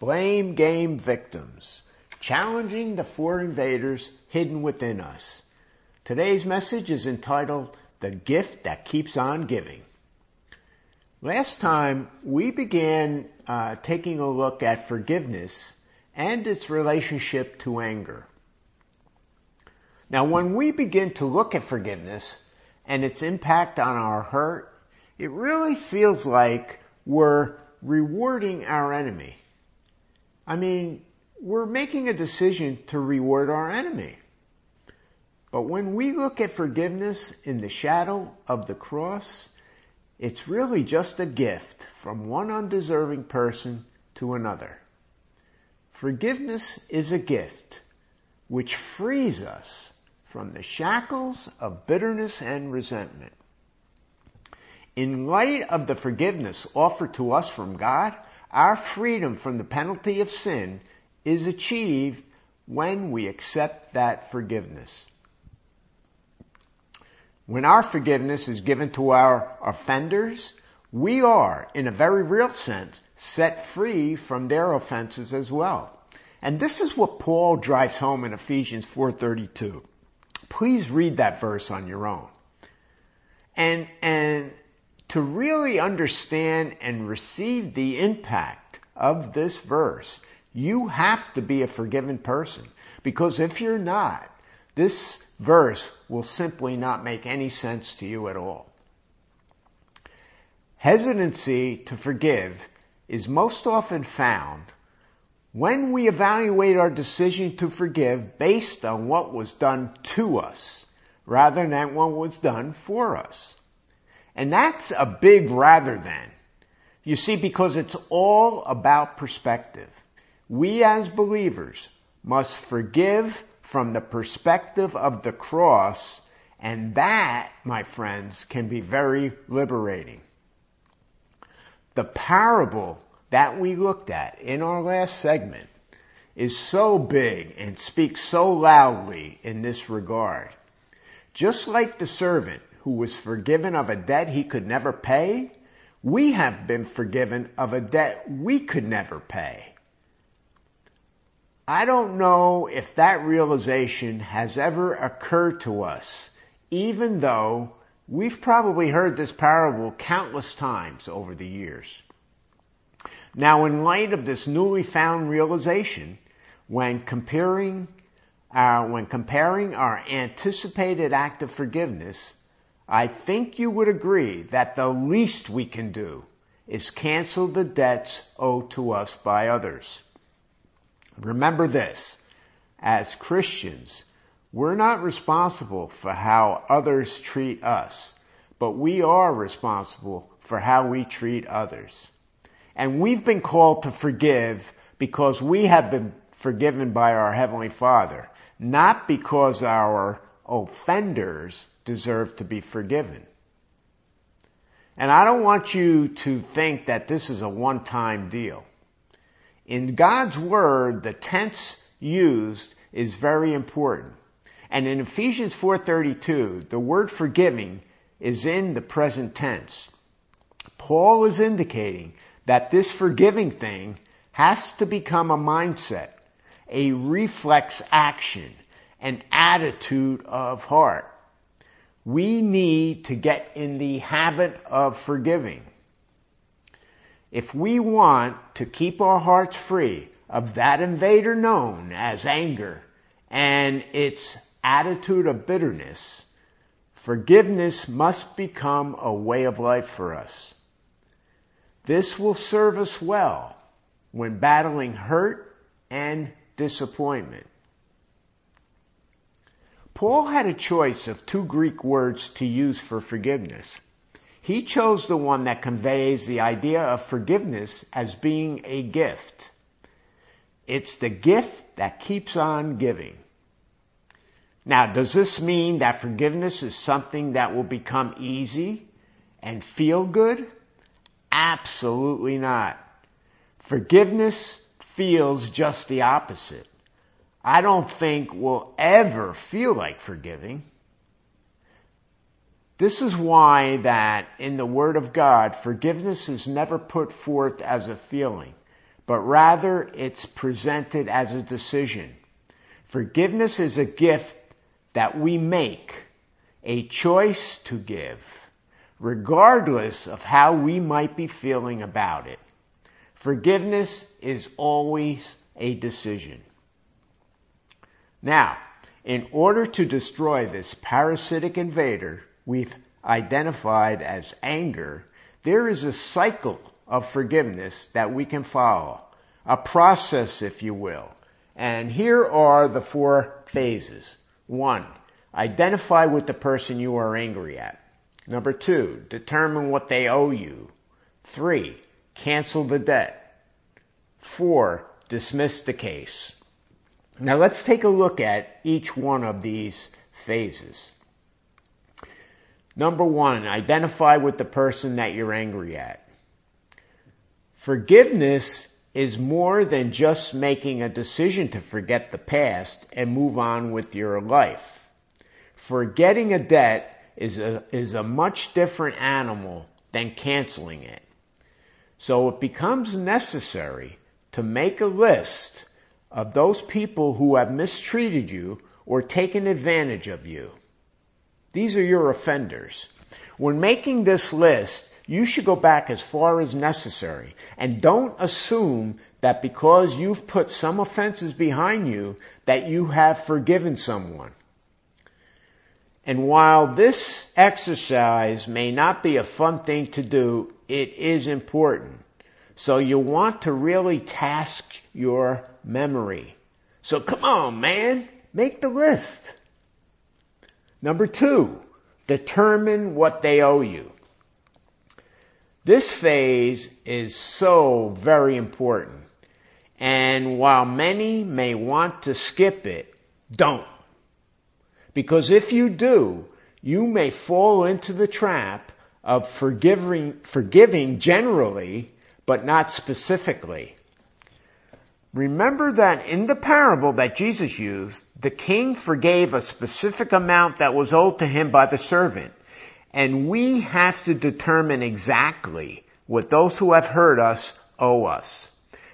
Blame game victims, challenging the four invaders hidden within us. Today's message is entitled The Gift That Keeps On Giving. Last time we began uh, taking a look at forgiveness and its relationship to anger. Now when we begin to look at forgiveness and its impact on our hurt, it really feels like we're rewarding our enemy. I mean, we're making a decision to reward our enemy. But when we look at forgiveness in the shadow of the cross, it's really just a gift from one undeserving person to another. Forgiveness is a gift which frees us from the shackles of bitterness and resentment. In light of the forgiveness offered to us from God, our freedom from the penalty of sin is achieved when we accept that forgiveness. When our forgiveness is given to our offenders, we are, in a very real sense, set free from their offenses as well. And this is what Paul drives home in Ephesians 4:32. Please read that verse on your own. And and to really understand and receive the impact of this verse, you have to be a forgiven person. Because if you're not, this verse will simply not make any sense to you at all. Hesitancy to forgive is most often found when we evaluate our decision to forgive based on what was done to us rather than what was done for us. And that's a big rather than. You see, because it's all about perspective. We as believers must forgive from the perspective of the cross, and that, my friends, can be very liberating. The parable that we looked at in our last segment is so big and speaks so loudly in this regard. Just like the servant who was forgiven of a debt he could never pay, we have been forgiven of a debt we could never pay. I don't know if that realization has ever occurred to us, even though we've probably heard this parable countless times over the years. Now, in light of this newly found realization, when comparing our, when comparing our anticipated act of forgiveness I think you would agree that the least we can do is cancel the debts owed to us by others. Remember this, as Christians, we're not responsible for how others treat us, but we are responsible for how we treat others. And we've been called to forgive because we have been forgiven by our Heavenly Father, not because our offenders deserve to be forgiven. And I don't want you to think that this is a one-time deal. In God's Word, the tense used is very important. And in Ephesians 4.32, the word forgiving is in the present tense. Paul is indicating that this forgiving thing has to become a mindset, a reflex action, an attitude of heart. We need to get in the habit of forgiving. If we want to keep our hearts free of that invader known as anger and its attitude of bitterness, forgiveness must become a way of life for us. This will serve us well when battling hurt and disappointment. Paul had a choice of two Greek words to use for forgiveness. He chose the one that conveys the idea of forgiveness as being a gift. It's the gift that keeps on giving. Now, does this mean that forgiveness is something that will become easy and feel good? Absolutely not. Forgiveness feels just the opposite. I don't think will ever feel like forgiving. This is why that in the Word of God, forgiveness is never put forth as a feeling, but rather it's presented as a decision. Forgiveness is a gift that we make, a choice to give, regardless of how we might be feeling about it. Forgiveness is always a decision. Now, in order to destroy this parasitic invader we've identified as anger, there is a cycle of forgiveness that we can follow. A process, if you will. And here are the four phases. One, identify with the person you are angry at. Number two, determine what they owe you. Three, cancel the debt. Four, dismiss the case. Now let's take a look at each one of these phases. Number one, identify with the person that you're angry at. Forgiveness is more than just making a decision to forget the past and move on with your life. Forgetting a debt is a, is a much different animal than canceling it. So it becomes necessary to make a list of those people who have mistreated you or taken advantage of you. These are your offenders. When making this list, you should go back as far as necessary and don't assume that because you've put some offenses behind you that you have forgiven someone. And while this exercise may not be a fun thing to do, it is important. So you want to really task your memory. So come on, man, make the list. Number two, determine what they owe you. This phase is so very important. And while many may want to skip it, don't. Because if you do, you may fall into the trap of forgiving, forgiving generally but not specifically. Remember that in the parable that Jesus used, the king forgave a specific amount that was owed to him by the servant. And we have to determine exactly what those who have hurt us owe us.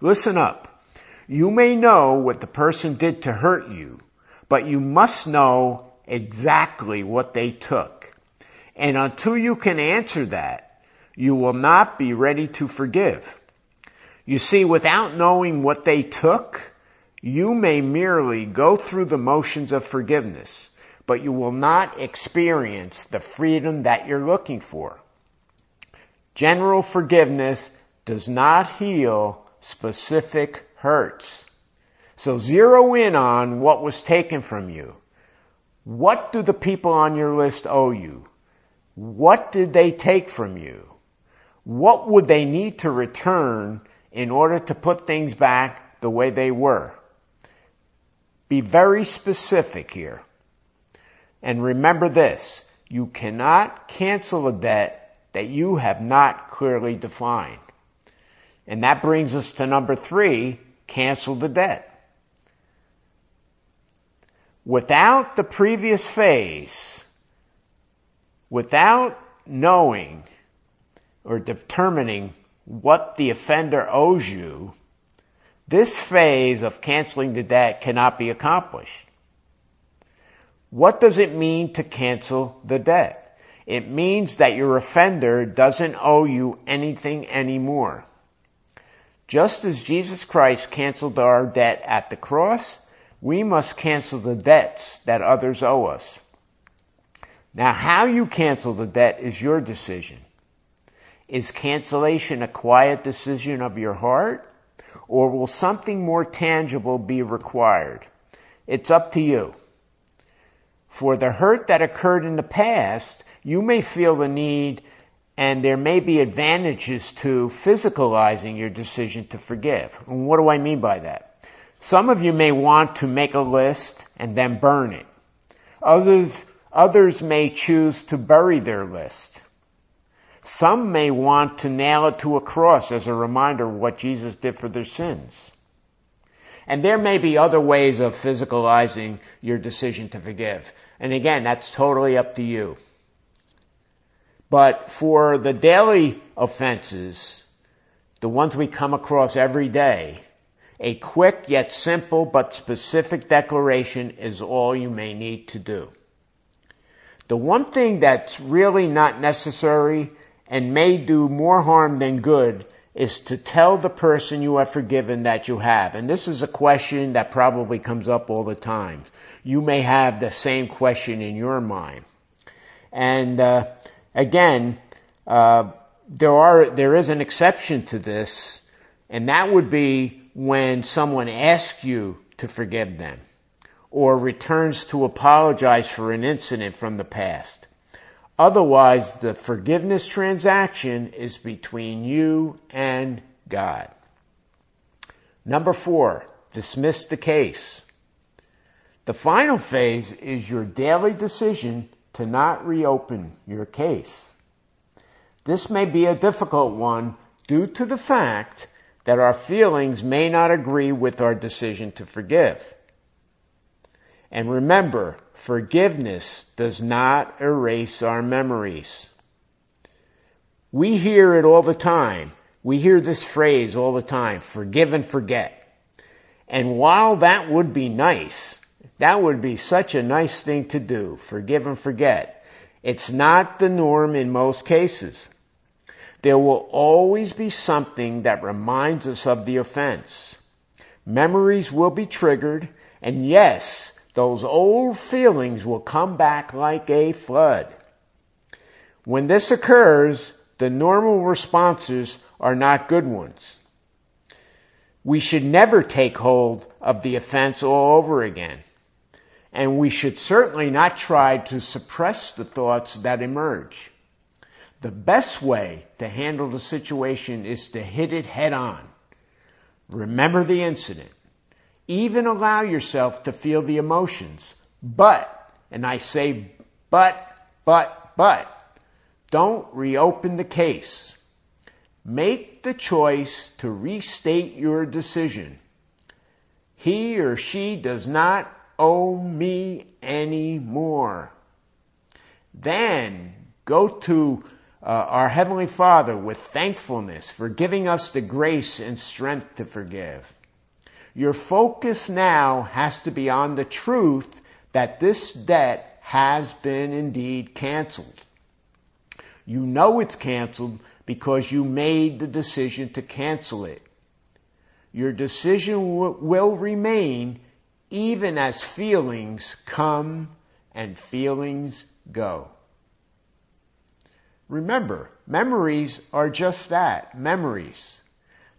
Listen up. You may know what the person did to hurt you, but you must know exactly what they took. And until you can answer that, you will not be ready to forgive. You see, without knowing what they took, you may merely go through the motions of forgiveness, but you will not experience the freedom that you're looking for. General forgiveness does not heal specific hurts. So zero in on what was taken from you. What do the people on your list owe you? What did they take from you? What would they need to return in order to put things back the way they were? Be very specific here. And remember this, you cannot cancel a debt that you have not clearly defined. And that brings us to number three, cancel the debt. Without the previous phase, without knowing or determining what the offender owes you, this phase of canceling the debt cannot be accomplished. What does it mean to cancel the debt? It means that your offender doesn't owe you anything anymore. Just as Jesus Christ canceled our debt at the cross, we must cancel the debts that others owe us. Now how you cancel the debt is your decision. Is cancellation a quiet decision of your heart? Or will something more tangible be required? It's up to you. For the hurt that occurred in the past, you may feel the need and there may be advantages to physicalizing your decision to forgive. And what do I mean by that? Some of you may want to make a list and then burn it. Others, others may choose to bury their list. Some may want to nail it to a cross as a reminder of what Jesus did for their sins. And there may be other ways of physicalizing your decision to forgive. And again, that's totally up to you. But for the daily offenses, the ones we come across every day, a quick yet simple but specific declaration is all you may need to do. The one thing that's really not necessary and may do more harm than good is to tell the person you have forgiven that you have. And this is a question that probably comes up all the time. You may have the same question in your mind. And uh, again, uh, there are there is an exception to this, and that would be when someone asks you to forgive them or returns to apologize for an incident from the past. Otherwise, the forgiveness transaction is between you and God. Number four, dismiss the case. The final phase is your daily decision to not reopen your case. This may be a difficult one due to the fact that our feelings may not agree with our decision to forgive. And remember, forgiveness does not erase our memories. We hear it all the time. We hear this phrase all the time, forgive and forget. And while that would be nice, that would be such a nice thing to do, forgive and forget. It's not the norm in most cases. There will always be something that reminds us of the offense. Memories will be triggered, and yes, those old feelings will come back like a flood. When this occurs, the normal responses are not good ones. We should never take hold of the offense all over again. And we should certainly not try to suppress the thoughts that emerge. The best way to handle the situation is to hit it head on. Remember the incident. Even allow yourself to feel the emotions. But, and I say but, but, but, don't reopen the case. Make the choice to restate your decision. He or she does not owe me any more. Then go to uh, our Heavenly Father with thankfulness for giving us the grace and strength to forgive. Your focus now has to be on the truth that this debt has been indeed canceled. You know it's canceled because you made the decision to cancel it. Your decision w- will remain even as feelings come and feelings go. Remember, memories are just that, memories.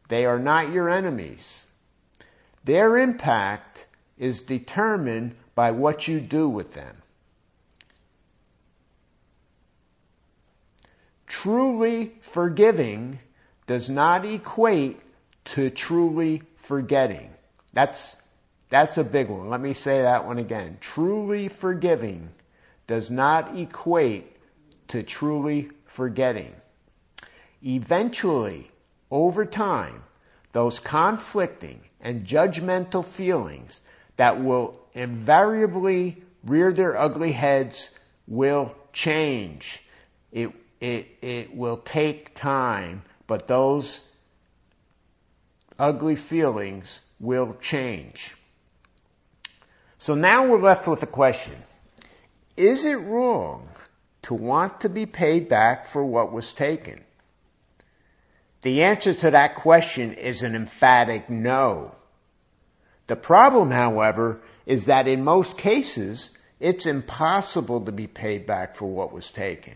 They are not your enemies. Their impact is determined by what you do with them. Truly forgiving does not equate to truly forgetting. That's, that's a big one. Let me say that one again. Truly forgiving does not equate to truly forgetting. Eventually, over time, those conflicting and judgmental feelings that will invariably rear their ugly heads will change. It, it, it will take time, but those ugly feelings will change. So now we're left with a question. Is it wrong to want to be paid back for what was taken? The answer to that question is an emphatic no. The problem, however, is that in most cases, it's impossible to be paid back for what was taken.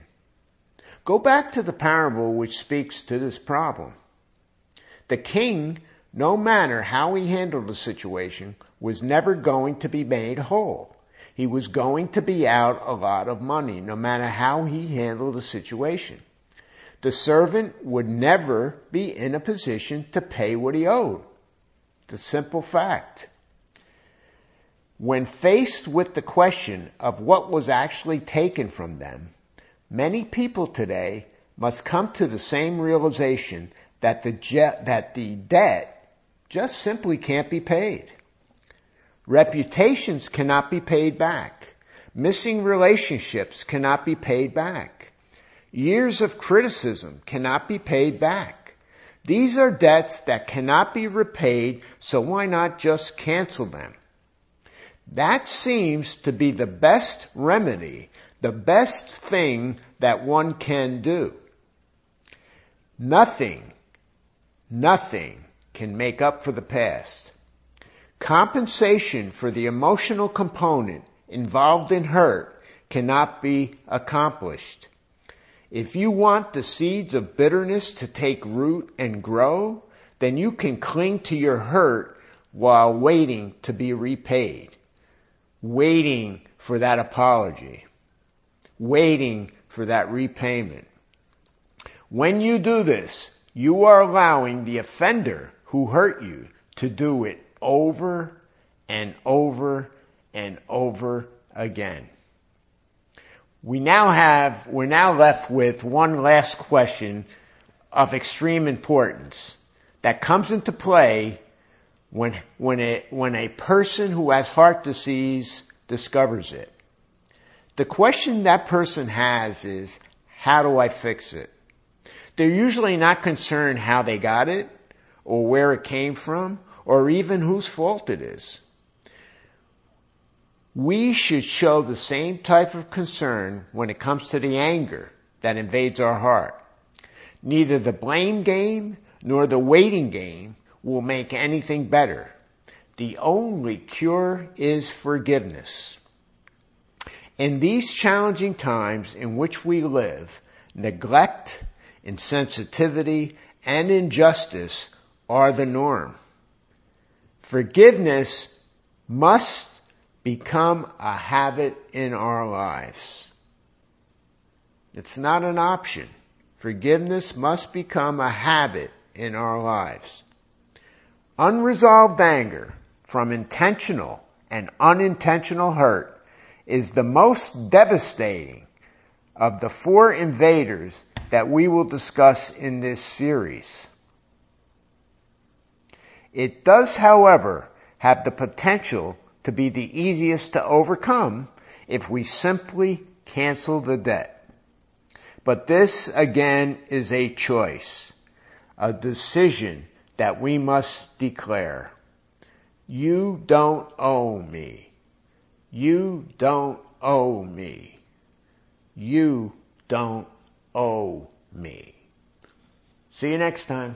Go back to the parable which speaks to this problem. The king, no matter how he handled the situation, was never going to be made whole he was going to be out a lot of money no matter how he handled the situation. The servant would never be in a position to pay what he owed. The simple fact. When faced with the question of what was actually taken from them, many people today must come to the same realization that the, je- that the debt just simply can't be paid. Reputations cannot be paid back. Missing relationships cannot be paid back. Years of criticism cannot be paid back. These are debts that cannot be repaid, so why not just cancel them? That seems to be the best remedy, the best thing that one can do. Nothing, nothing can make up for the past. Compensation for the emotional component involved in hurt cannot be accomplished. If you want the seeds of bitterness to take root and grow, then you can cling to your hurt while waiting to be repaid. Waiting for that apology. Waiting for that repayment. When you do this, you are allowing the offender who hurt you to do it over and over and over again. We now have, we're now left with one last question of extreme importance that comes into play when, when a, when a person who has heart disease discovers it. The question that person has is, how do I fix it? They're usually not concerned how they got it or where it came from or even whose fault it is. We should show the same type of concern when it comes to the anger that invades our heart. Neither the blame game nor the waiting game will make anything better. The only cure is forgiveness. In these challenging times in which we live, neglect, insensitivity, and injustice are the norm. Forgiveness must become a habit in our lives. It's not an option. Forgiveness must become a habit in our lives. Unresolved anger from intentional and unintentional hurt is the most devastating of the four invaders that we will discuss in this series. It does, however, have the potential to be the easiest to overcome if we simply cancel the debt. But this again is a choice, a decision that we must declare. You don't owe me. You don't owe me. You don't owe me. See you next time.